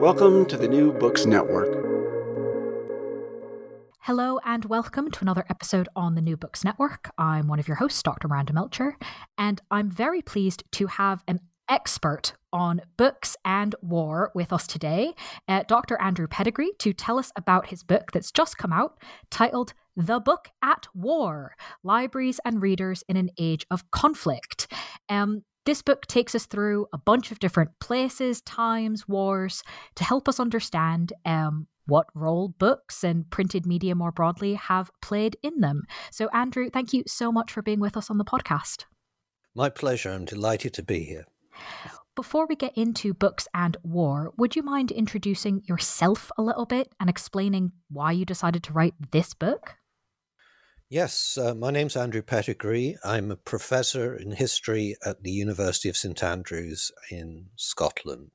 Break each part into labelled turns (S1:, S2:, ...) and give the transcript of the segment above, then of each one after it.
S1: Welcome to the New Books Network.
S2: Hello and welcome to another episode on the New Books Network. I'm one of your hosts, Dr. Miranda Melcher, and I'm very pleased to have an expert on books and war with us today, uh, Dr. Andrew Pettegree, to tell us about his book that's just come out titled The Book at War Libraries and Readers in an Age of Conflict. Um, this book takes us through a bunch of different places, times, wars to help us understand um, what role books and printed media more broadly have played in them. So, Andrew, thank you so much for being with us on the podcast.
S3: My pleasure. I'm delighted to be here.
S2: Before we get into books and war, would you mind introducing yourself a little bit and explaining why you decided to write this book?
S3: Yes, uh, my name's Andrew Pettegree. I'm a professor in history at the University of St Andrews in Scotland.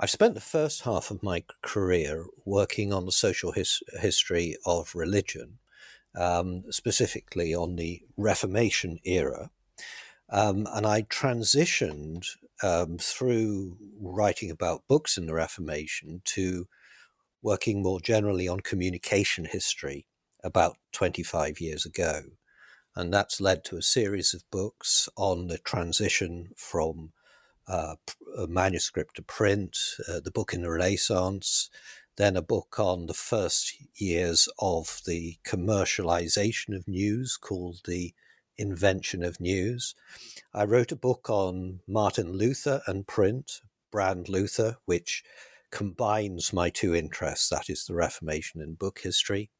S3: I've spent the first half of my career working on the social his- history of religion, um, specifically on the Reformation era. Um, and I transitioned um, through writing about books in the Reformation to working more generally on communication history about 25 years ago. And that's led to a series of books on the transition from uh, manuscript to print, uh, the book in the Renaissance, then a book on the first years of the commercialization of news called The Invention of News. I wrote a book on Martin Luther and print, Brand Luther, which combines my two interests that is, the Reformation and book history.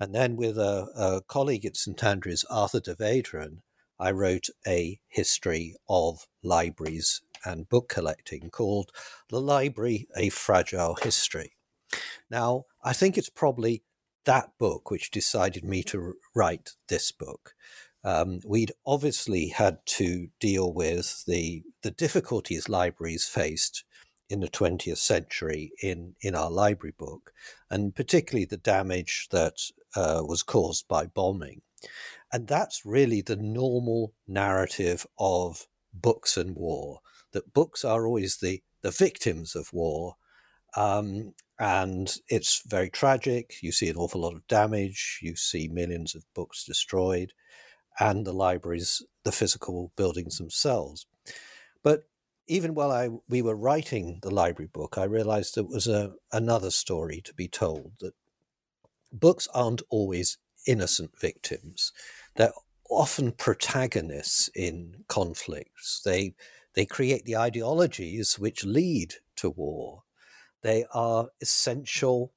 S3: And then with a, a colleague at St Andrews, Arthur der Weduwen, I wrote a history of libraries and book collecting called The Library A Fragile History. Now, I think it's probably that book which decided me to write this book. Um, we'd obviously had to deal with the, the difficulties libraries faced in the 20th century in, in our library book, and particularly the damage that uh, was caused by bombing. And that's really the normal narrative of books and war, that books are always the, the victims of war. Um, and it's very tragic. You see an awful lot of damage, you see millions of books destroyed, and the libraries, the physical buildings themselves. But even while I we were writing the library book, I realized there was a, another story to be told that books aren't always innocent victims. They're often protagonists in conflicts. They they create the ideologies which lead to war. They are essential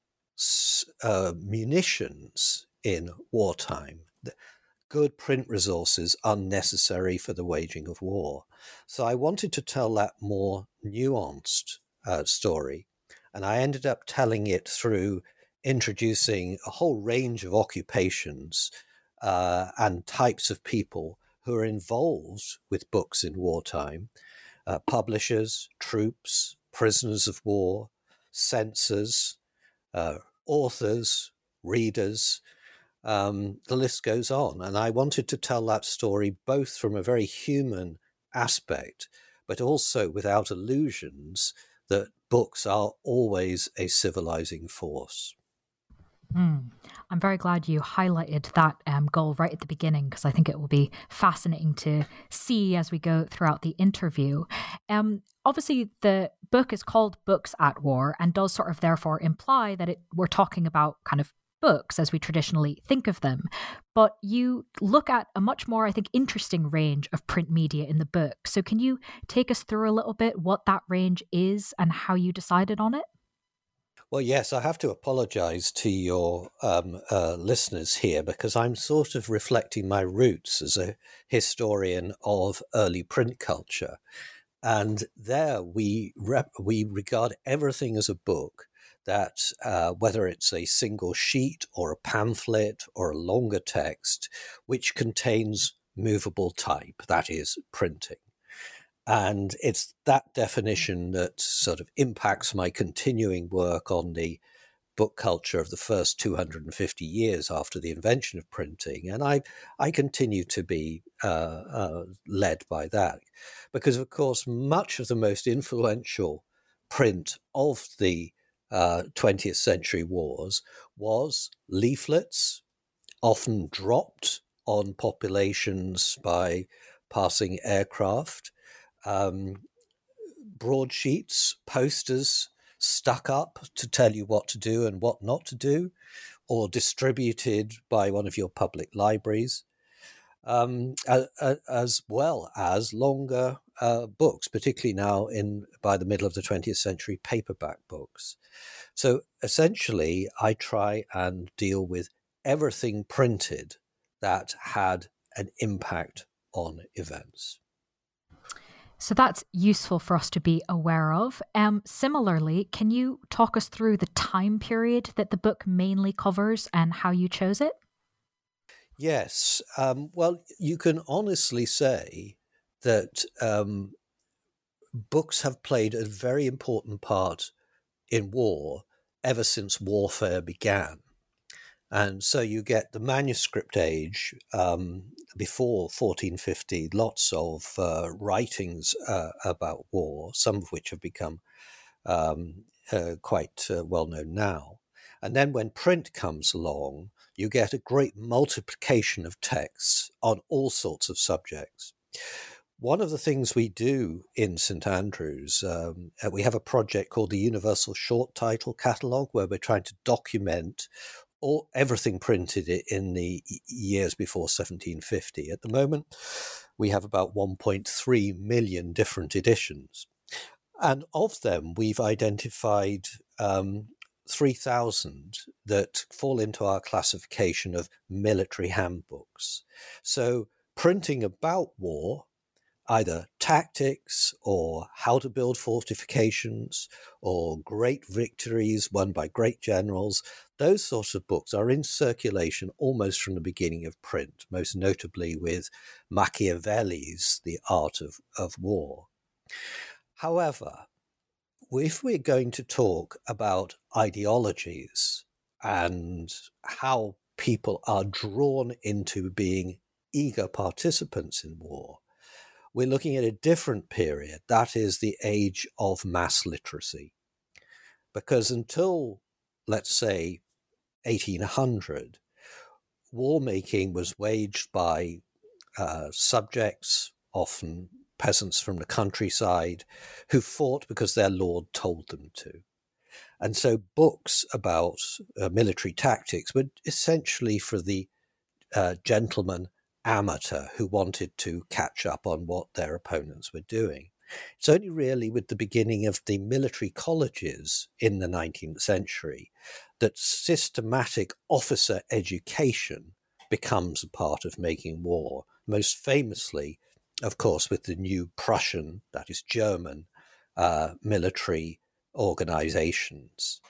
S3: uh, munitions in wartime good print resources are necessary for the waging of war. So I wanted to tell that more nuanced uh, story. And I ended up telling it through introducing a whole range of occupations uh, and types of people who are involved with books in wartime uh, publishers, troops, prisoners of war, censors, uh, authors, readers. Um, the list goes on. And I wanted to tell that story both from a very human aspect, but also without illusions that books are always a civilizing force.
S2: Mm. I'm very glad you highlighted that um, goal right at the beginning because I think it will be fascinating to see as we go throughout the interview. Um, obviously, the book is called Books at War and does sort of therefore imply that it, we're talking about kind of books as we traditionally think of them. But you look at a much more, I think, interesting range of print media in the book. So, can you take us through a little bit what that range is and how you decided on it?
S3: Well, yes, I have to apologize to your um, uh, listeners here because I'm sort of reflecting my roots as a historian of early print culture. And there we, rep- we regard everything as a book that, uh, whether it's a single sheet or a pamphlet or a longer text, which contains movable type, that is, printing. And it's that definition that sort of impacts my continuing work on the book culture of the first 250 years after the invention of printing. And I, I continue to be uh, uh, led by that because, of course, much of the most influential print of the uh, 20th century wars was leaflets, often dropped on populations by passing aircraft um, broadsheets, posters stuck up to tell you what to do and what not to do, or distributed by one of your public libraries, um, as well as longer uh, books, particularly now in by the middle of the 20th century, paperback books. So essentially, I try and deal with everything printed that had an impact on events.
S2: So that's useful for us to be aware of. Um, similarly, can you talk us through the time period that the book mainly covers and how you chose it?
S3: Yes. Um, well, you can honestly say that um, books have played a very important part in war ever since warfare began. And so you get the manuscript age um, before 1450, lots of uh, writings uh, about war, some of which have become um, uh, quite uh, well known now. And then when print comes along, you get a great multiplication of texts on all sorts of subjects. One of the things we do in St Andrews, um, uh, we have a project called the Universal Short Title Catalogue, where we're trying to document all everything printed in the years before 1750. At the moment, we have about 1.3 million different editions. And of them, we've identified um, 3,000 that fall into our classification of military handbooks. So, printing about war either tactics or how to build fortifications or great victories won by great generals. Those sorts of books are in circulation almost from the beginning of print, most notably with Machiavelli's The Art of, of War. However, if we're going to talk about ideologies and how people are drawn into being eager participants in war, we're looking at a different period. That is the age of mass literacy. Because until, let's say, 1800, war making was waged by uh, subjects, often peasants from the countryside, who fought because their lord told them to. And so books about uh, military tactics were essentially for the uh, gentleman amateur who wanted to catch up on what their opponents were doing. It's only really with the beginning of the military colleges in the 19th century that systematic officer education becomes a part of making war. Most famously, of course, with the new Prussian, that is German, uh, military organizations.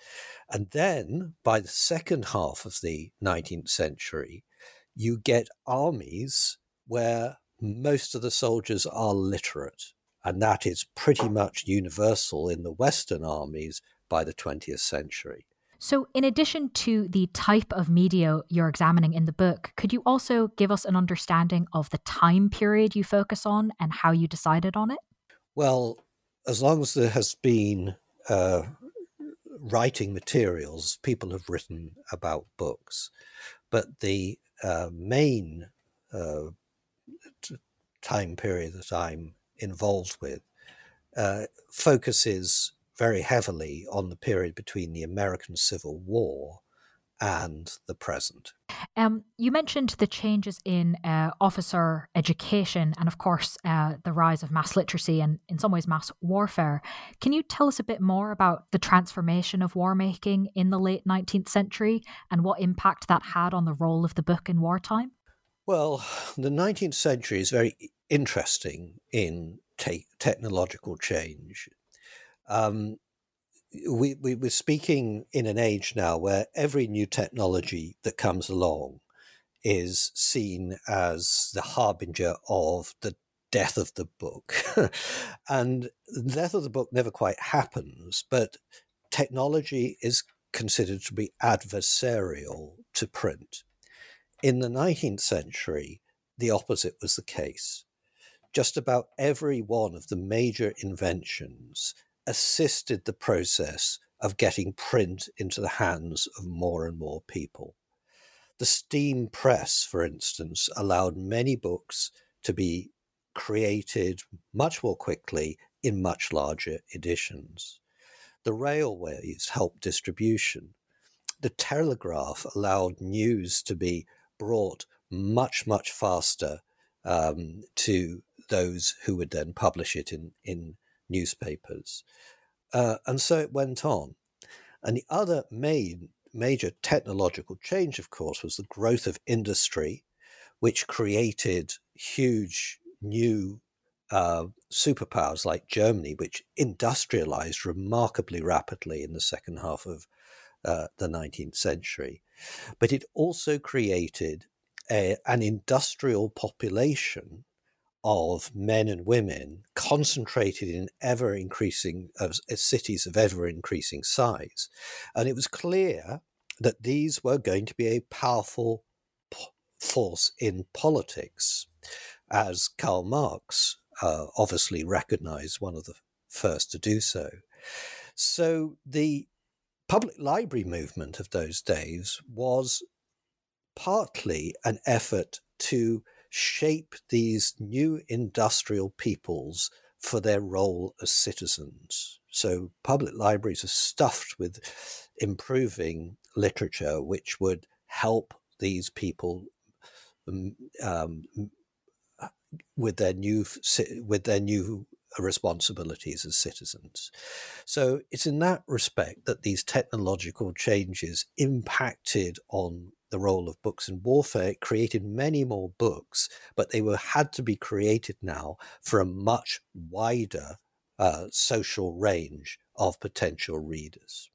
S3: And then by the second half of the 19th century, you get armies where most of the soldiers are literate. And that is pretty much universal in the Western armies by the 20th century.
S2: So, in addition to the type of media you're examining in the book, could you also give us an understanding of the time period you focus on and how you decided on it?
S3: Well, as long as there has been uh, writing materials, people have written about books. But the uh, main uh, time period that I'm involved with uh, focuses very heavily on the period between the American Civil War and the present.
S2: Um, you mentioned the changes in uh, officer education and, of course, uh, the rise of mass literacy and, in some ways, mass warfare. Can you tell us a bit more about the transformation of war making in the late 19th century and what impact that had on the role of the book in wartime?
S3: Well, the 19th century is very interesting in te- technological change. Um, we, we we're speaking in an age now where every new technology that comes along is seen as the harbinger of the death of the book. and the death of the book never quite happens, but technology is considered to be adversarial to print. In the 19th century, the opposite was the case. Just about every one of the major inventions assisted the process of getting print into the hands of more and more people. The steam press, for instance, allowed many books to be created much more quickly in much larger editions. The railways helped distribution. The telegraph allowed news to be brought much, much faster um, to those who would then publish it in, in newspapers. Uh, and so it went on. And the other main major technological change, of course, was the growth of industry, which created huge new uh, superpowers like Germany, which industrialized remarkably rapidly in the second half of uh, the 19th century. But it also created a, an industrial population of men and women concentrated in ever increasing uh, cities of ever increasing size. And it was clear that these were going to be a powerful p- force in politics, as Karl Marx uh, obviously recognized, one of the first to do so. So the public library movement of those days was partly an effort to shape these new industrial peoples for their role as citizens. So public libraries are stuffed with improving literature which would help these people um, um with their new with their new responsibilities as citizens. So it's in that respect that these technological changes impacted on the role of books in warfare. It created many more books, but they were had to be created now for a much wider uh, social range of potential readers.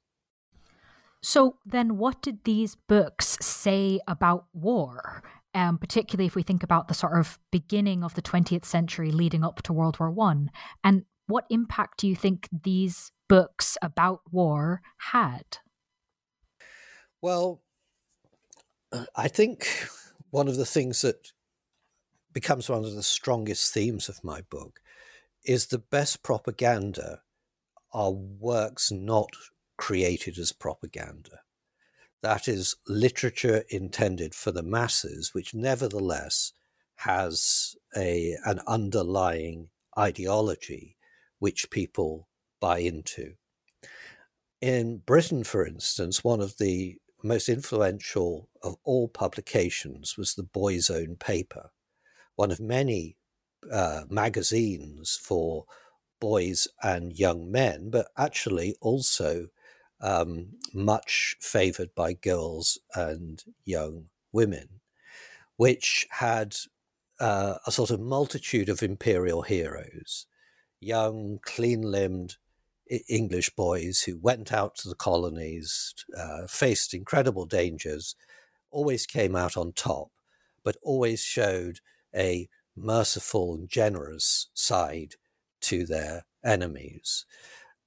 S2: So then, what did these books say about war? Um, particularly if we think about the sort of beginning of the 20th century leading up to World War One, and what impact do you think these books about war had?
S3: Well, I think one of the things that becomes one of the strongest themes of my book is the best propaganda are works not created as propaganda. That is literature intended for the masses, which nevertheless has a, an underlying ideology which people buy into. In Britain, for instance, one of the most influential of all publications was the Boy's Own Paper, one of many uh, magazines for boys and young men, but actually also um, much favored by girls and young women, which had uh, a sort of multitude of imperial heroes, young, clean limbed English boys who went out to the colonies, uh, faced incredible dangers, always came out on top, but always showed a merciful and generous side to their enemies.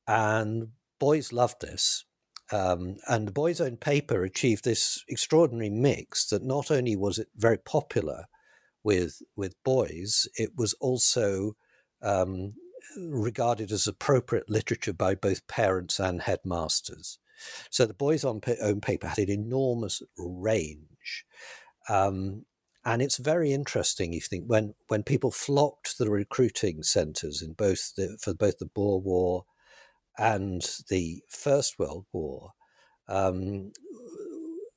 S3: And boys loved this. Um, and the Boys' Own paper achieved this extraordinary mix that not only was it very popular with with boys, it was also um, regarded as appropriate literature by both parents and headmasters. So the Boys' Own paper had an enormous range. Um, and it's very interesting, if you think, when, when people flocked to the recruiting centres in both the, for both the Boer War and the First World War, um,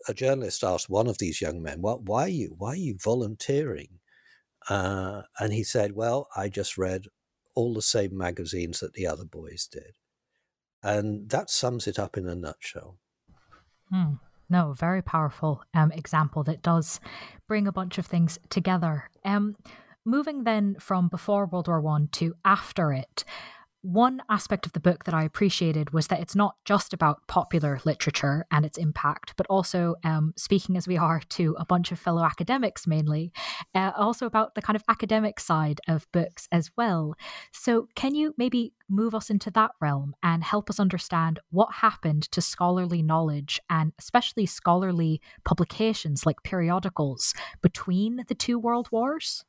S3: a journalist asked one of these young men, well, why are you, why are you volunteering? Uh, and he said, well, I just read all the same magazines that the other boys did. And that sums it up in a nutshell.
S2: Hmm. No, very powerful um, example that does bring a bunch of things together. Um, moving then from before World War One to after it, one aspect of the book that I appreciated was that it's not just about popular literature and its impact, but also um, speaking as we are to a bunch of fellow academics mainly, uh, also about the kind of academic side of books as well. So, can you maybe move us into that realm and help us understand what happened to scholarly knowledge and especially scholarly publications like periodicals between the two world wars?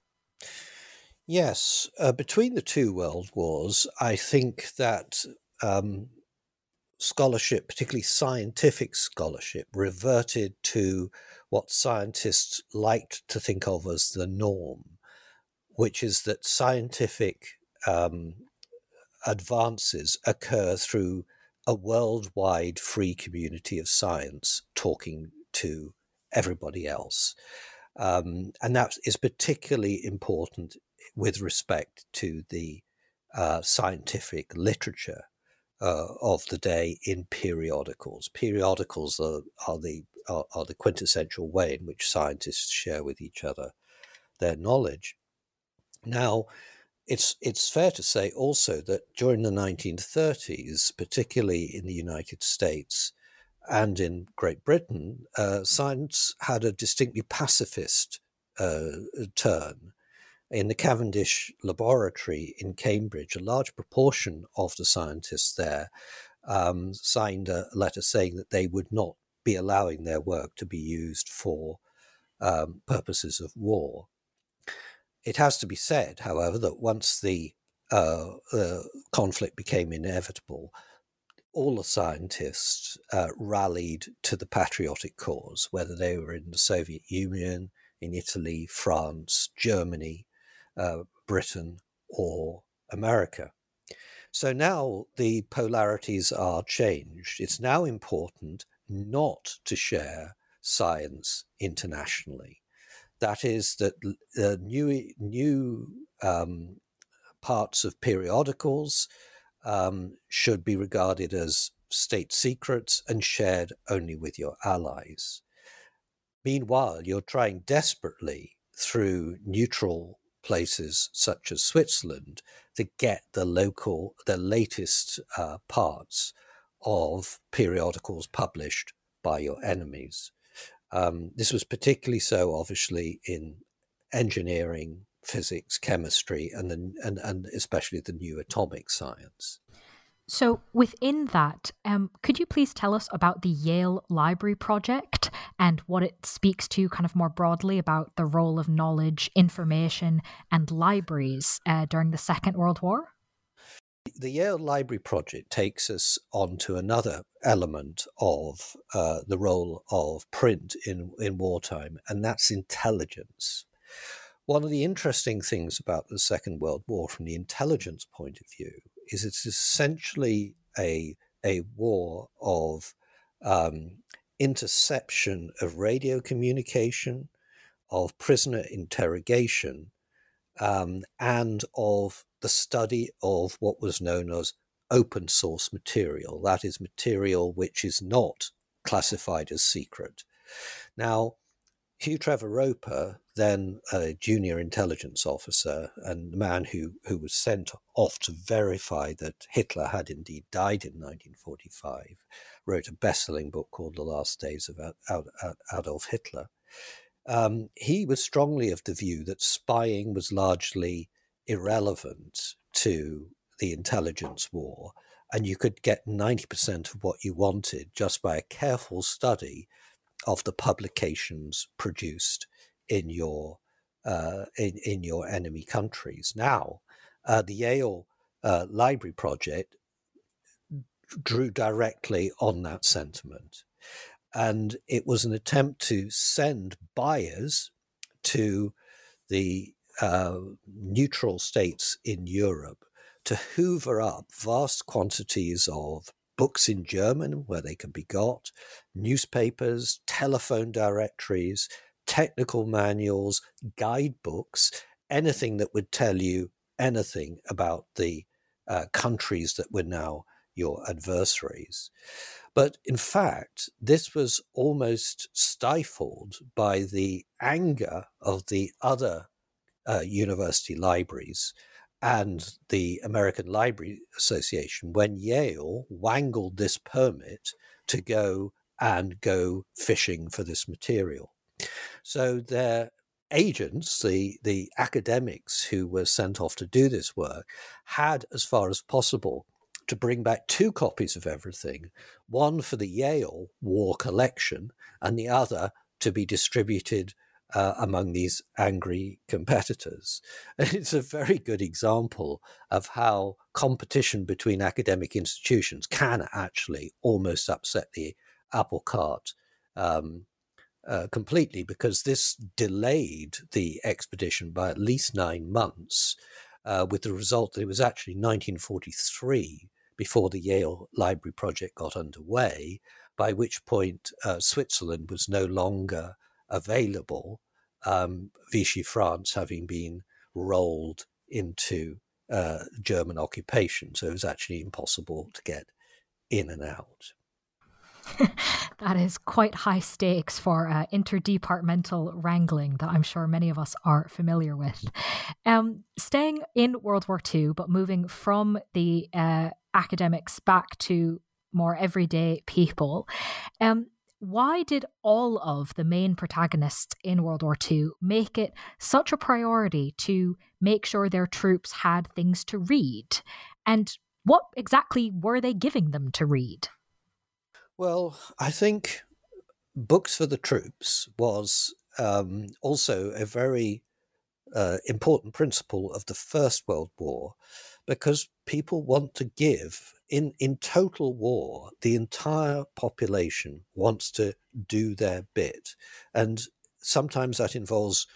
S3: Yes, uh, between the two world wars, I think that um, scholarship, particularly scientific scholarship, reverted to what scientists liked to think of as the norm, which is that scientific um, advances occur through a worldwide free community of science talking to everybody else. Um, and that is particularly important with respect to the uh, scientific literature uh, of the day in periodicals. Periodicals are, are the are, are, the quintessential way in which scientists share with each other their knowledge. Now, it's it's fair to say also that during the 1930s, particularly in the United States and in Great Britain, uh, science had a distinctly pacifist uh, turn in the Cavendish laboratory in Cambridge, a large proportion of the scientists there um, signed a letter saying that they would not be allowing their work to be used for um, purposes of war. It has to be said, however, that once the uh, uh, conflict became inevitable, all the scientists uh, rallied to the patriotic cause, whether they were in the Soviet Union, in Italy, France, Germany, uh, Britain or America. So now the polarities are changed. It's now important not to share science internationally. That is, that new, new um, parts of periodicals um, should be regarded as state secrets and shared only with your allies. Meanwhile, you're trying desperately through neutral places such as Switzerland to get the local, the latest uh, parts of periodicals published by your enemies. Um, this was particularly so, obviously, in engineering, physics, chemistry, and, the, and, and especially the new atomic science.
S2: So, within that, um, could you please tell us about the Yale Library Project and what it speaks to, kind of more broadly, about the role of knowledge, information, and libraries uh, during the Second World War?
S3: The Yale Library Project takes us on to another element of uh, the role of print in, in wartime, and that's intelligence. One of the interesting things about the Second World War from the intelligence point of view is it's essentially a a war of um, interception of radio communication, of prisoner interrogation, um, and of the study of what was known as open source material. That is material which is not classified as secret. Now, Hugh Trevor Roper, then a junior intelligence officer and the man who, who was sent off to verify that Hitler had indeed died in 1945, wrote a best selling book called The Last Days of Adolf Hitler. Um, he was strongly of the view that spying was largely irrelevant to the intelligence war, and you could get 90% of what you wanted just by a careful study of the publications produced in your uh, in, in your enemy countries. Now, uh, the Yale uh, Library Project drew directly on that sentiment. And it was an attempt to send buyers to the uh, neutral states in Europe to hoover up vast quantities of books in German where they can be got, newspapers, telephone directories, technical manuals, guidebooks, anything that would tell you anything about the uh, countries that were now your adversaries. But in fact, this was almost stifled by the anger of the other uh, university libraries and the American Library Association when Yale wangled this permit to go and go fishing for this material. So their agents, the, the academics who were sent off to do this work, had, as far as possible, to bring back two copies of everything one for the Yale War collection, and the other to be distributed uh, among these angry competitors. And it's a very good example of how competition between academic institutions can actually almost upset the apple cart um, uh, completely because this delayed the expedition by at least nine months, uh, with the result that it was actually 1943 before the Yale Library Project got underway, by which point uh, Switzerland was no longer available, um, Vichy France having been rolled into uh, German occupation. So it was actually impossible to get in and out.
S2: that is quite high stakes for uh, interdepartmental wrangling that I'm sure many of us are familiar with. Um, staying in World War II, but moving from the uh, academics back to more everyday people. Um, why did all of the main protagonists in World War II make it such a priority to make sure their troops had things to read? And what exactly were they giving them to read?
S3: Well, I think Books for the Troops was um, also a very uh, important principle of the First World War because people want to give in in total war the entire population wants to do their bit. And sometimes that involves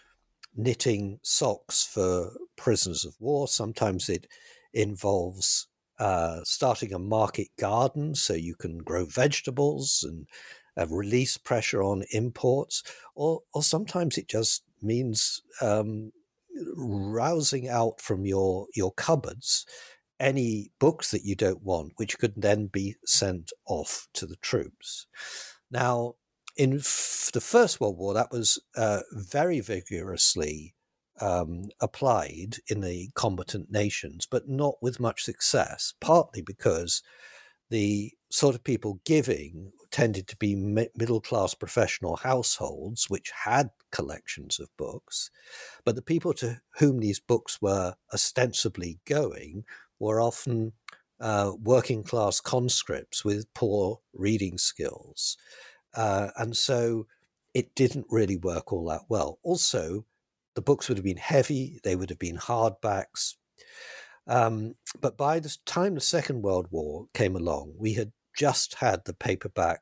S3: knitting socks for prisoners of war. Sometimes it involves uh, starting a market garden so you can grow vegetables and uh, release pressure on imports, or or sometimes it just means um, rousing out from your your cupboards any books that you don't want, which could then be sent off to the troops. Now, in f- the First World War, that was uh, very vigorously um, applied in the combatant nations, but not with much success, partly because the sort of people giving tended to be middle class professional households which had collections of books, but the people to whom these books were ostensibly going were often uh, working class conscripts with poor reading skills. Uh, and so it didn't really work all that well. Also, the books would have been heavy, they would have been hardbacks. Um, but by the time the Second World War came along, we had just had the paperback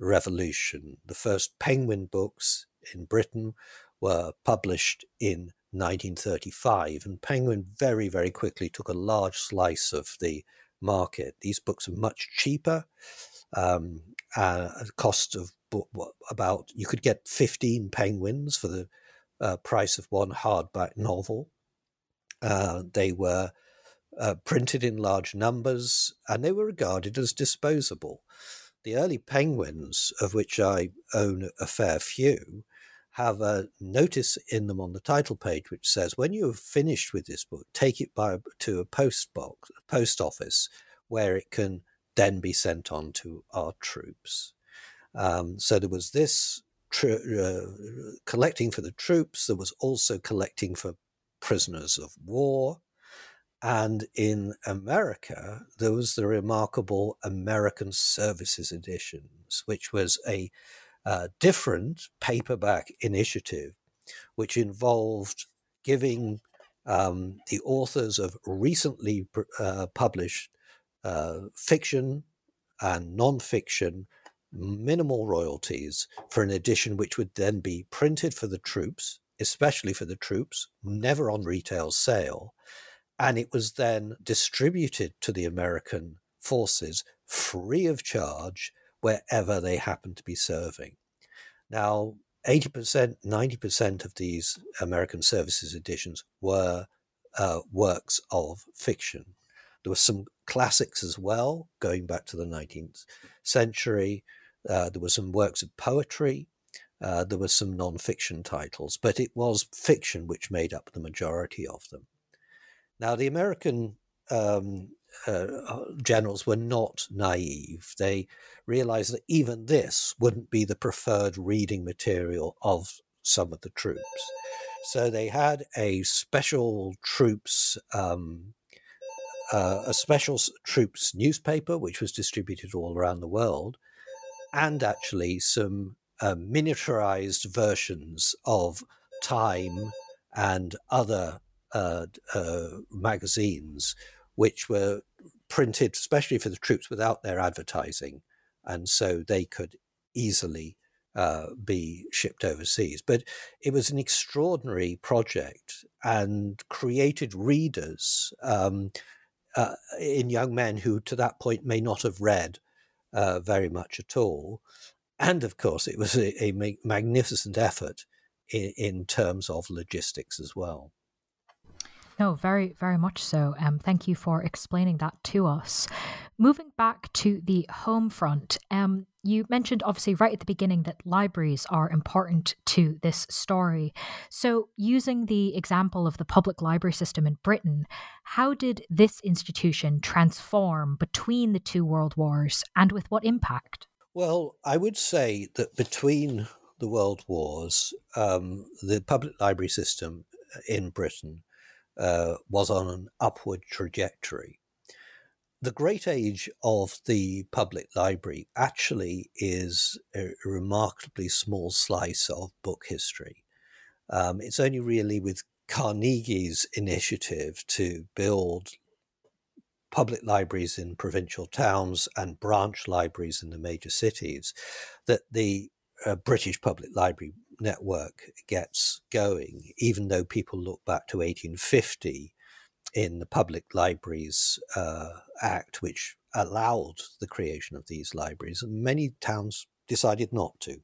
S3: revolution. The first Penguin books in Britain were published in 1935, and Penguin very, very quickly took a large slice of the market. These books are much cheaper, um, uh, cost of about you could get 15 penguins for the uh, price of one hardback novel. Uh, they were uh, printed in large numbers and they were regarded as disposable. The early penguins, of which I own a fair few, have a notice in them on the title page which says, "When you have finished with this book, take it by to a post box, post office, where it can then be sent on to our troops." Um, so there was this uh, collecting for the troops. There was also collecting for prisoners of war. And in America, there was the remarkable American Services Editions, which was a uh, different paperback initiative, which involved giving um, the authors of recently uh, published uh, fiction and non-fiction minimal royalties for an edition which would then be printed for the troops, especially for the troops, never on retail sale. And it was then distributed to the American forces free of charge wherever they happened to be serving. Now, 80%, 90% of these American Services editions were uh, works of fiction. There were some classics as well, going back to the 19th century. Uh, there were some works of poetry. Uh, there were some non-fiction titles, but it was fiction which made up the majority of them. Now, the American um, uh, generals were not naive. They realized that even this wouldn't be the preferred reading material of some of the troops. So they had a special troops, um, uh, a special troops newspaper, which was distributed all around the world, and actually some uh, miniaturized versions of Time and other uh, uh, magazines, which were printed especially for the troops without their advertising, and so they could easily uh, be shipped overseas. But it was an extraordinary project and created readers um, uh, in young men who, to that point, may not have read uh, very much at all. And of course, it was a, a magnificent effort in, in terms of logistics as well.
S2: No, very, very much so. Um, thank you for explaining that to us. Moving back to the home front, um, you mentioned obviously right at the beginning that libraries are important to this story. So, using the example of the public library system in Britain, how did this institution transform between the two world wars and with what impact?
S3: Well, I would say that between the world wars, um, the public library system in Britain uh, was on an upward trajectory. The great age of the public library actually is a remarkably small slice of book history. Um, it's only really with Carnegie's initiative to build public libraries in provincial towns and branch libraries in the major cities that the uh, British public library network gets going, even though people look back to 1850 in the Public Libraries uh, Act, which allowed the creation of these libraries, and many towns decided not to.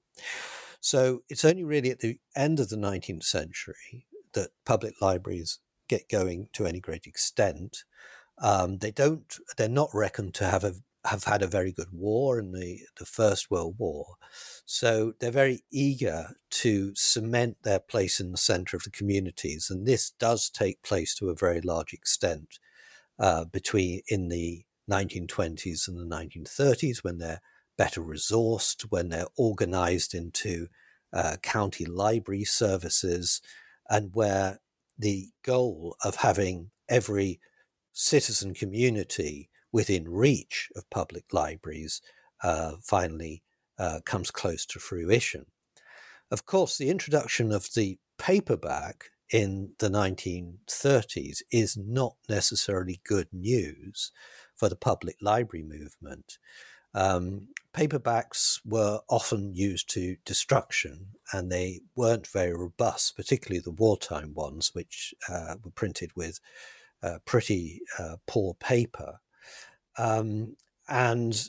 S3: So it's only really at the end of the 19th century that public libraries get going to any great extent. Um, they don't, they're not reckoned to have a, have had a very good war in the, the First World War. So they're very eager to cement their place in the center of the communities. And this does take place to a very large extent uh, between in the 1920s and the 1930s when they're better resourced, when they're organized into uh, county library services, and where the goal of having every citizen community within reach of public libraries uh, finally uh, comes close to fruition. Of course, the introduction of the paperback in the 1930s is not necessarily good news for the public library movement. Um, paperbacks were often used to destruction and they weren't very robust, particularly the wartime ones, which uh, were printed with uh, pretty uh, poor paper. Um, and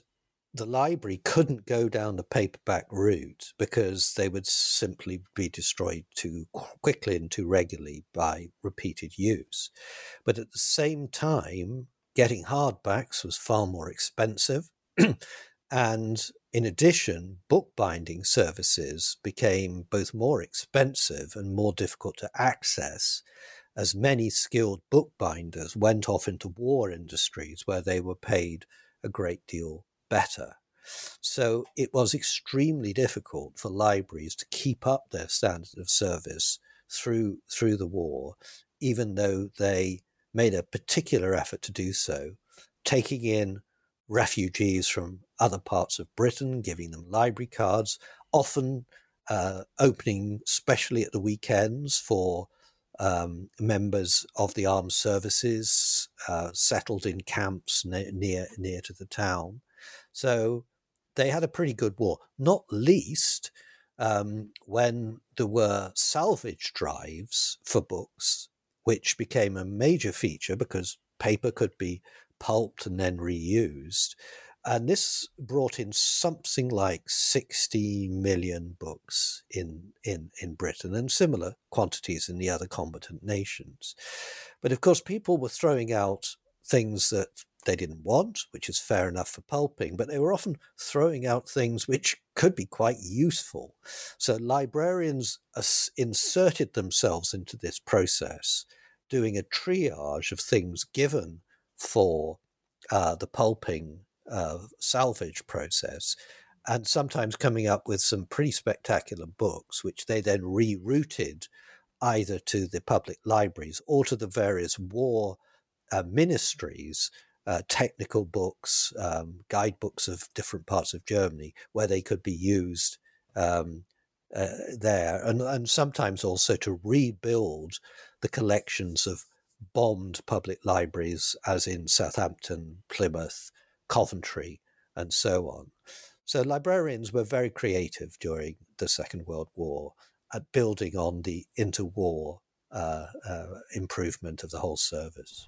S3: the library couldn't go down the paperback route because they would simply be destroyed too quickly and too regularly by repeated use. But at the same time, getting hardbacks was far more expensive. and in addition, bookbinding services became both more expensive and more difficult to access as many skilled bookbinders went off into war industries where they were paid a great deal better. So it was extremely difficult for libraries to keep up their standard of service through through the war, even though they made a particular effort to do so, taking in refugees from other parts of Britain, giving them library cards, often uh, opening, especially at the weekends, for um, members of the armed services uh, settled in camps near, near near to the town. So they had a pretty good war, not least um, when there were salvage drives for books, which became a major feature because paper could be pulped and then reused. And this brought in something like 60 million books in, in, in Britain and similar quantities in the other combatant nations. But of course, people were throwing out things that they didn't want, which is fair enough for pulping, but they were often throwing out things which could be quite useful. So librarians inserted themselves into this process, doing a triage of things given for uh, the pulping uh, salvage process, and sometimes coming up with some pretty spectacular books, which they then rerouted either to the public libraries or to the various war uh, ministries uh, technical books, um, guidebooks of different parts of Germany, where they could be used um, uh, there, and, and sometimes also to rebuild the collections of bombed public libraries, as in Southampton, Plymouth, Coventry, and so on. So librarians were very creative during the Second World War at building on the interwar uh, uh, improvement of the whole service.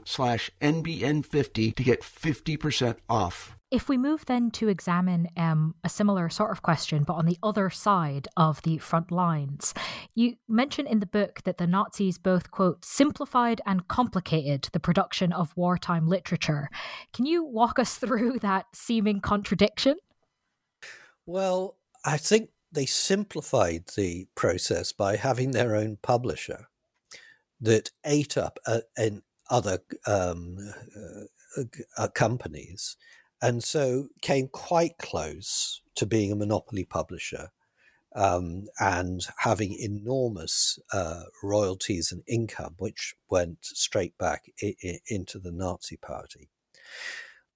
S1: slash NBN50 to get 50% off.
S2: If we move then to examine um, a similar sort of question, but on the other side of the front lines, you mention in the book that the Nazis both, quote, simplified and complicated the production of wartime literature. Can you walk us through that seeming contradiction?
S3: Well, I think they simplified the process by having their own publisher that ate up uh, an other um, uh, uh, companies, and so came quite close to being a monopoly publisher um, and having enormous uh, royalties and income, which went straight back I- I into the Nazi Party.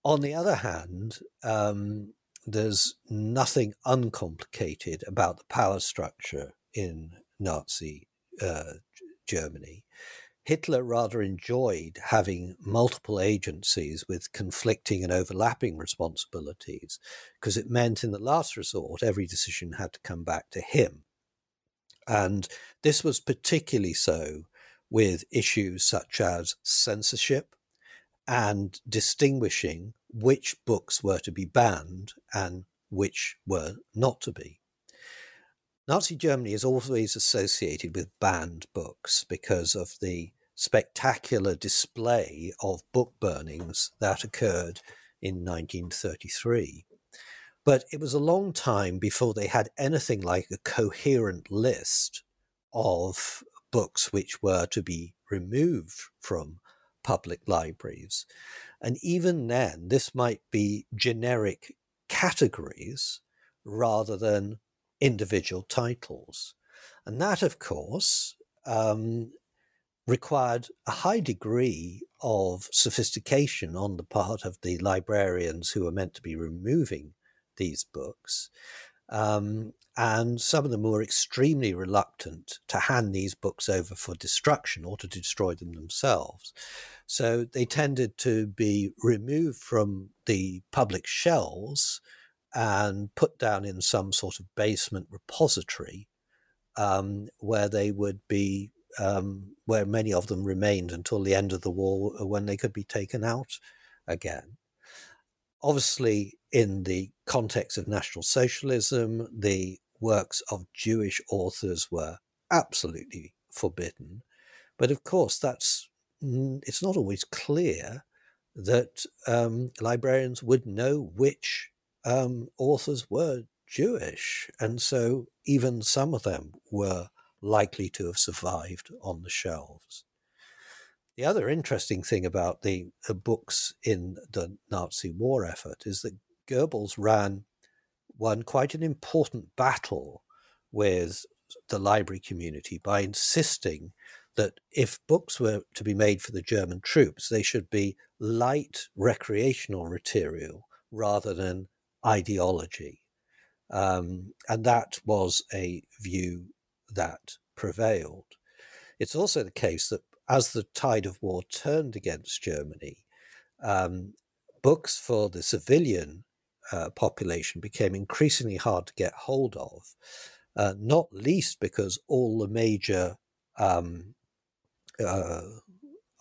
S3: On the other hand, um, there's nothing uncomplicated about the power structure in Nazi uh, Germany. Hitler rather enjoyed having multiple agencies with conflicting and overlapping responsibilities because it meant, in the last resort, every decision had to come back to him. And this was particularly so with issues such as censorship and distinguishing which books were to be banned and which were not to be. Nazi Germany is always associated with banned books because of the spectacular display of book burnings that occurred in 1933. But it was a long time before they had anything like a coherent list of books which were to be removed from public libraries. And even then, this might be generic categories rather than individual titles. And that, of course, um, required a high degree of sophistication on the part of the librarians who were meant to be removing these books. Um, and some of them were extremely reluctant to hand these books over for destruction or to destroy them themselves. So they tended to be removed from the public shelves and put down in some sort of basement repository um, where they would be, um, where many of them remained until the end of the war when they could be taken out again. Obviously, in the context of National Socialism, the works of Jewish authors were absolutely forbidden. But of course, that's it's not always clear that um, librarians would know which um, authors were Jewish, and so even some of them were likely to have survived on the shelves. The other interesting thing about the, the books in the Nazi war effort is that Goebbels ran won quite an important battle with the library community by insisting that if books were to be made for the German troops, they should be light recreational material rather than ideology. Um, and that was a view that prevailed. It's also the case that as the tide of war turned against Germany, um, books for the civilian uh, population became increasingly hard to get hold of, uh, not least because all the major um, uh,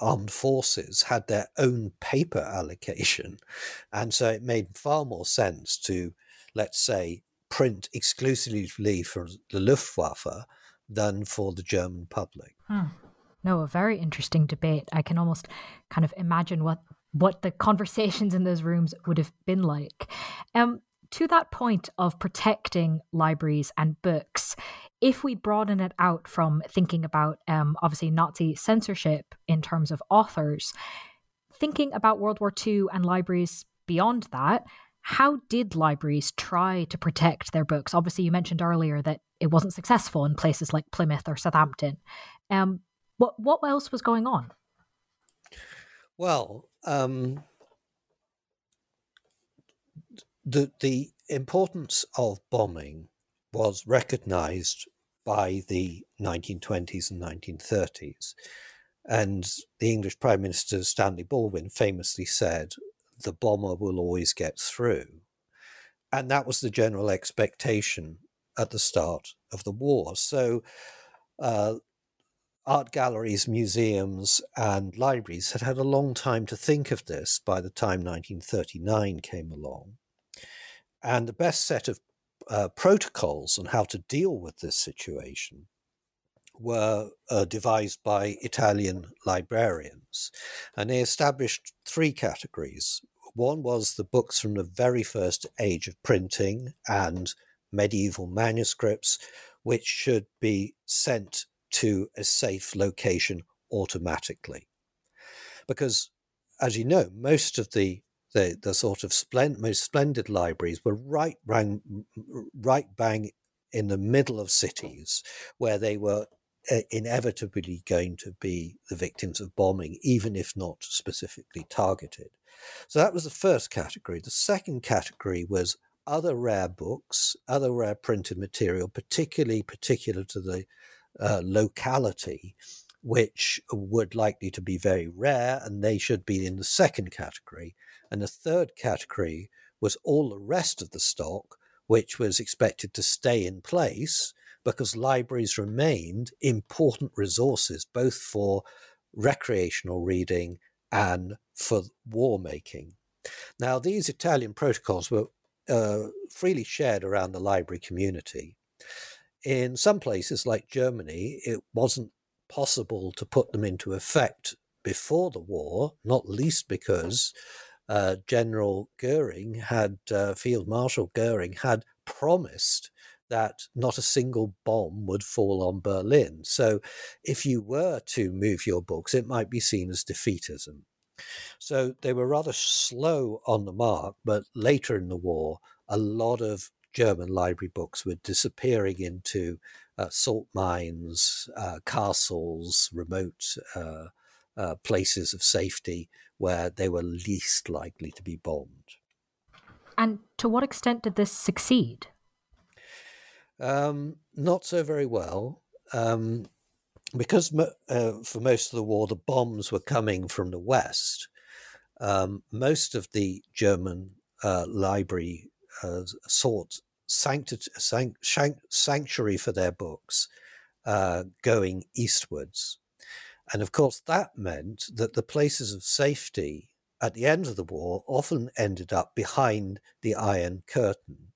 S3: armed forces had their own paper allocation. And so it made far more sense to, let's say, print exclusively for the Luftwaffe than for the German public.
S2: Hmm. No, a very interesting debate. I can almost kind of imagine what what the conversations in those rooms would have been like. Um, to that point of protecting libraries and books, if we broaden it out from thinking about um, obviously Nazi censorship in terms of authors, thinking about World War II and libraries beyond that, how did libraries try to protect their books? Obviously, you mentioned earlier that it wasn't successful in places like Plymouth or Southampton. Um, what what else was going on?
S3: Well, um, the the importance of bombing was recognized by the 1920s and 1930s. And the English Prime Minister Stanley Baldwin famously said, the bomber will always get through. And that was the general expectation at the start of the war. So uh, art galleries, museums, and libraries had had a long time to think of this by the time 1939 came along. And the best set of uh, protocols on how to deal with this situation were uh, devised by Italian librarians. And they established three categories. One was the books from the very first age of printing and medieval manuscripts, which should be sent to a safe location automatically. Because, as you know, most of the the, the sort of splend, most splendid libraries were right bang, right bang in the middle of cities where they were uh, inevitably going to be the victims of bombing, even if not specifically targeted. So that was the first category. The second category was other rare books, other rare printed material, particularly particular to the uh, locality, which would likely to be very rare, and they should be in the second category. And the third category was all the rest of the stock, which was expected to stay in place because libraries remained important resources both for recreational reading and for war making. Now, these Italian protocols were uh, freely shared around the library community. In some places, like Germany, it wasn't possible to put them into effect before the war, not least because uh, General Goering had, uh, Field Marshal Goering had promised that not a single bomb would fall on Berlin. So if you were to move your books, it might be seen as defeatism. So they were rather slow on the mark, but later in the war, a lot of German library books were disappearing into uh, salt mines, uh, castles, remote uh, uh, places of safety where they were least likely to be bombed.
S2: And to what extent did this succeed?
S3: Um, not so very well. Um, because uh, for most of the war, the bombs were coming from the west. Um, most of the German uh, library uh, sought sancti- sanct- sanctuary for their books uh, going eastwards. And of course, that meant that the places of safety at the end of the war often ended up behind the Iron Curtain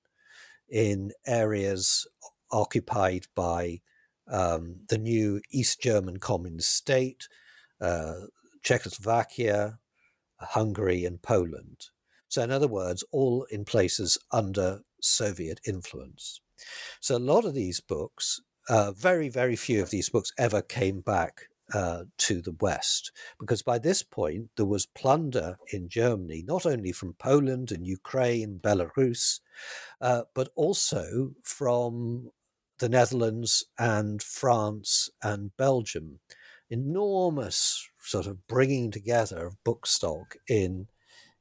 S3: in areas occupied by um, the new East German Communist state, uh, Czechoslovakia, Hungary, and Poland. So, in other words, all in places under Soviet influence. So, a lot of these books, uh, very, very few of these books ever came back uh, to the West, because by this point there was plunder in Germany, not only from Poland and Ukraine, Belarus, uh, but also from the Netherlands and France and Belgium. Enormous sort of bringing together of book stock in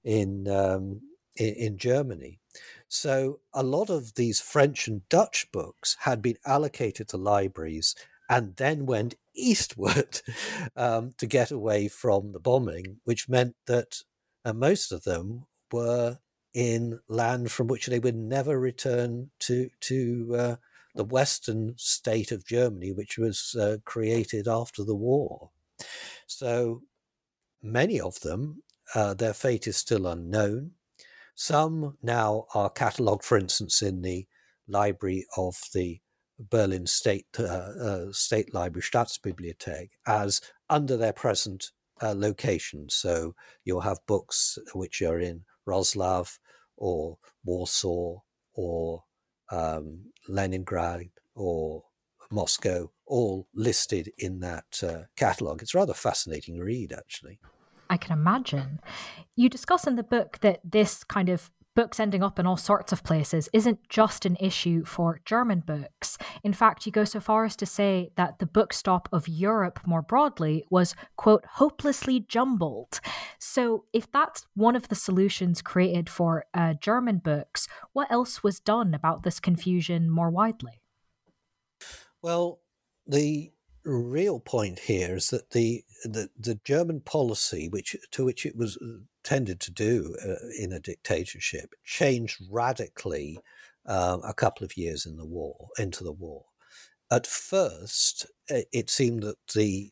S3: in um, in, in Germany. So a lot of these French and Dutch books had been allocated to libraries and then went eastward um, to get away from the bombing, which meant that uh, most of them were in land from which they would never return to to uh, the western state of Germany, which was uh, created after the war. So many of them, uh, their fate is still unknown. Some now are catalogued, for instance, in the library of the Berlin State uh, uh, State Library Staatsbibliothek as under their present uh, location. So you'll have books which are in Wrocław or Warsaw or um, Leningrad or Moscow, all listed in that uh, catalogue. It's rather fascinating read, actually.
S2: I can imagine. You discuss in the book that this kind of books ending up in all sorts of places isn't just an issue for German books. In fact, you go so far as to say that the bookstop of Europe more broadly was, quote, hopelessly jumbled. So, if that's one of the solutions created for uh, German books, what else was done about this confusion more widely?
S3: Well, the real point here is that the the, the German policy, which to which it was uh, tended to do uh, in a dictatorship, changed radically um, a couple of years in the war into the war. At first, it seemed that the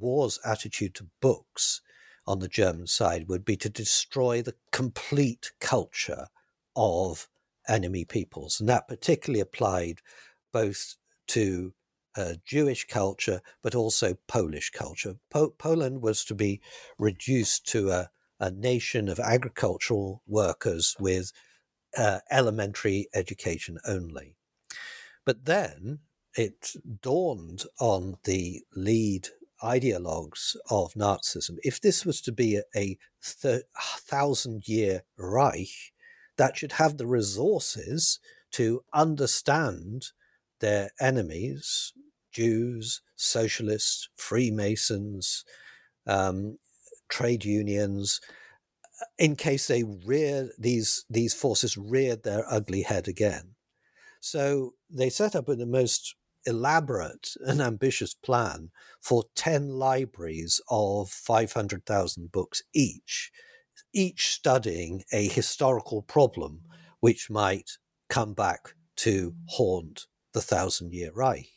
S3: war's attitude to books on the German side would be to destroy the complete culture of enemy peoples, and that particularly applied both to uh, Jewish culture, but also Polish culture. Po- Poland was to be reduced to a, a nation of agricultural workers with uh, elementary education only. But then it dawned on the lead ideologues of Nazism if this was to be a, a th- thousand year Reich, that should have the resources to understand their enemies, Jews, socialists, Freemasons, um, trade unions, uh, in case they rear these these forces reared their ugly head again. So they set up the most elaborate and ambitious plan for 10 libraries of 500,000 books each, each studying a historical problem which might come back to haunt the Thousand Year Reich.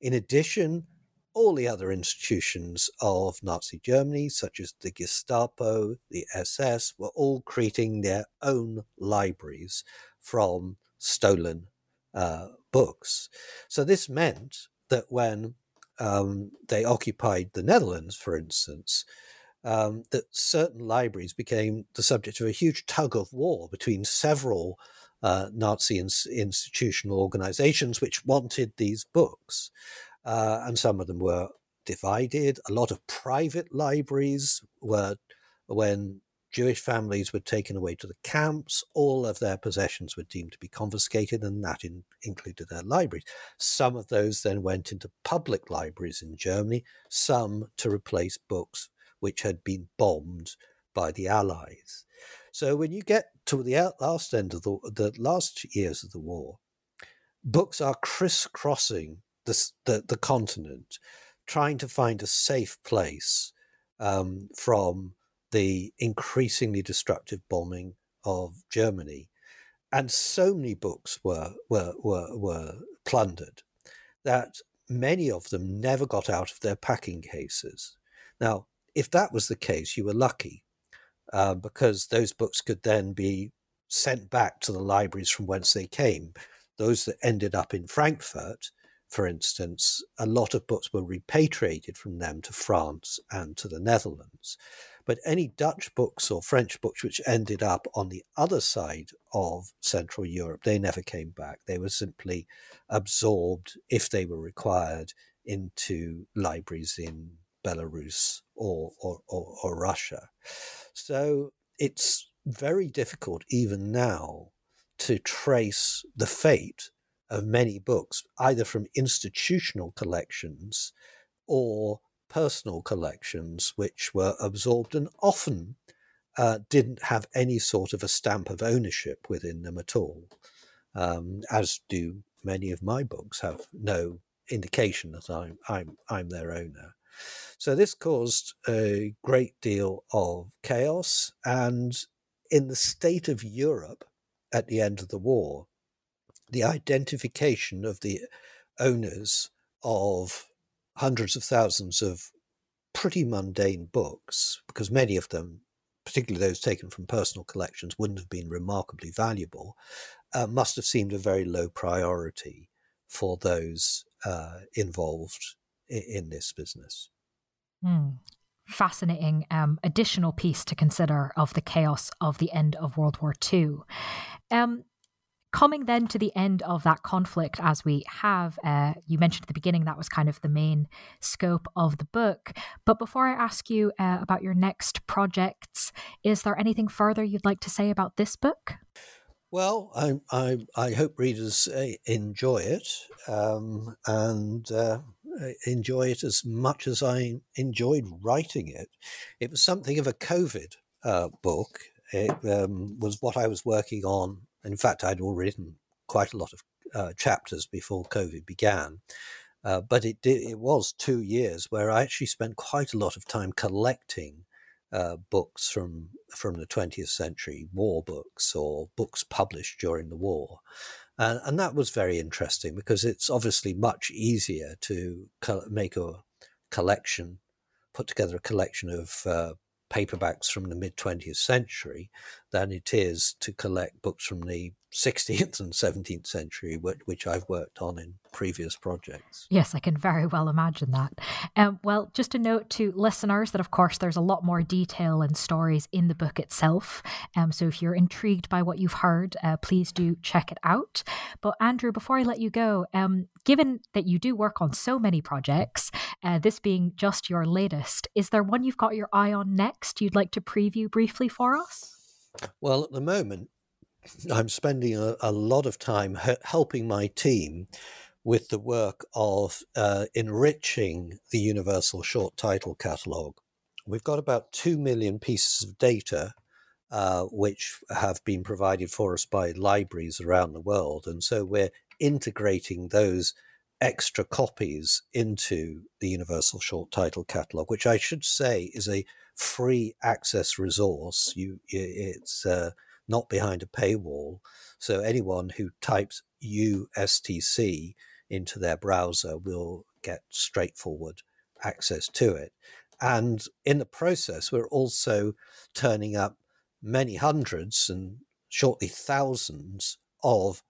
S3: In addition, all the other institutions of Nazi Germany, such as the Gestapo, the SS, were all creating their own libraries from stolen uh, books. So this meant that when um, they occupied the Netherlands, for instance, um, that certain libraries became the subject of a huge tug of war between several uh, Nazi ins- institutional organizations which wanted these books. Uh, and some of them were divided. A lot of private libraries were, when Jewish families were taken away to the camps, all of their possessions were deemed to be confiscated, and that in, included their libraries. Some of those then went into public libraries in Germany, some to replace books which had been bombed by the Allies. So when you get to the last end of the, the last years of the war, books are crisscrossing the, the, the continent, trying to find a safe place um, from the increasingly destructive bombing of Germany. And so many books were, were, were, were plundered that many of them never got out of their packing cases. Now, if that was the case, you were lucky uh, because those books could then be sent back to the libraries from whence they came. Those that ended up in Frankfurt, for instance, a lot of books were repatriated from them to France and to the Netherlands. But any Dutch books or French books which ended up on the other side of Central Europe, they never came back. They were simply absorbed, if they were required, into libraries in Belarus or, or, or, or Russia. So it's very difficult even now to trace the fate of many books, either from institutional collections or personal collections, which were absorbed and often uh, didn't have any sort of a stamp of ownership within them at all, um, as do many of my books have no indication that I'm, I'm, I'm their owner. So this caused a great deal of chaos. And in the state of Europe at the end of the war, the identification of the owners of hundreds of thousands of pretty mundane books, because many of them, particularly those taken from personal collections, wouldn't have been remarkably valuable, uh, must have seemed a very low priority for those uh, involved in, in this business.
S2: Mm. Fascinating um, additional piece to consider of the chaos of the end of World War II. Um, coming then to the end of that conflict, as we have, uh, you mentioned at the beginning that was kind of the main scope of the book. But before I ask you uh, about your next projects, is there anything further you'd like to say about this book?
S3: Well, I, I, I hope readers uh, enjoy it um, and uh, enjoy it as much as I enjoyed writing it. It was something of a COVID uh, book. It um, was what I was working on. In fact, I'd already written quite a lot of uh, chapters before COVID began. Uh, but it did, it was two years where I actually spent quite a lot of time collecting uh, books from from the 20th century, war books or books published during the war. And, and that was very interesting because it's obviously much easier to co- make a collection, put together a collection of uh, paperbacks from the mid 20th century than it is to collect books from the 16th and 17th century, which I've worked on in previous projects.
S2: Yes, I can very well imagine that. Um, well, just a note to listeners that, of course, there's a lot more detail and stories in the book itself. Um, so if you're intrigued by what you've heard, uh, please do check it out. But Andrew, before I let you go, um, given that you do work on so many projects, uh, this being just your latest, is there one you've got your eye on next you'd like to preview briefly for us?
S3: Well, at the moment, I'm spending a, a lot of time helping my team with the work of uh, enriching the Universal Short Title Catalogue. We've got about 2 million pieces of data uh, which have been provided for us by libraries around the world. And so we're integrating those extra copies into the Universal Short Title Catalogue, which I should say is a free access resource. You, it's uh, not behind a paywall. So anyone who types USTC into their browser will get straightforward access to it. And in the process, we're also turning up many hundreds and shortly thousands of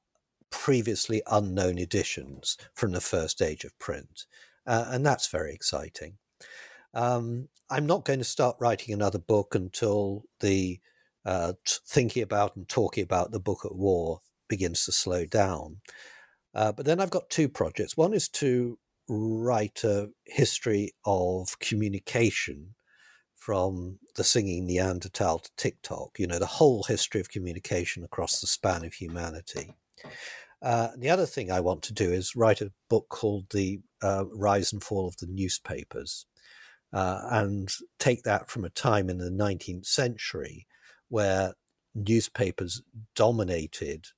S3: previously unknown editions from the first age of print. Uh, and that's very exciting. Um, I'm not going to start writing another book until the uh, thinking about and talking about the book at war begins to slow down. Uh, but then I've got two projects. One is to write a history of communication from the singing Neanderthal to TikTok, you know, the whole history of communication across the span of humanity. Uh, the other thing I want to do is write a book called The uh, Rise and Fall of the Newspapers uh, and take that from a time in the 19th century where newspapers dominated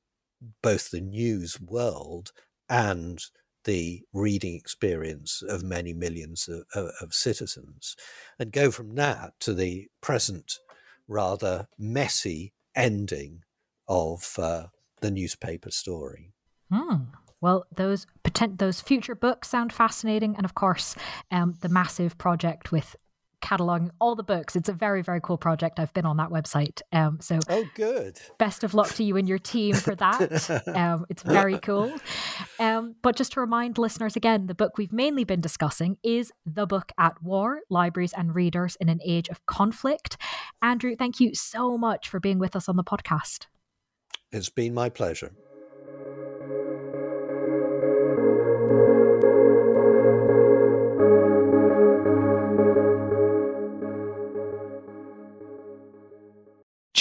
S3: both the news world and the reading experience of many millions of, of, of, citizens and go from that to the present rather messy ending of uh, the newspaper story.
S2: Hmm. Well, those potent- those future books sound fascinating, and of course, um, the massive project with cataloging all the books. It's a very, very cool project. I've been on that website. Um, so,
S3: oh, good.
S2: Best of luck to you and your team for that. um, it's very cool. Um, but just to remind listeners again, the book we've mainly been discussing is The Book at War Libraries and Readers in an Age of Conflict. Andrew, thank you so much for being with us on the podcast.
S3: It's been my pleasure.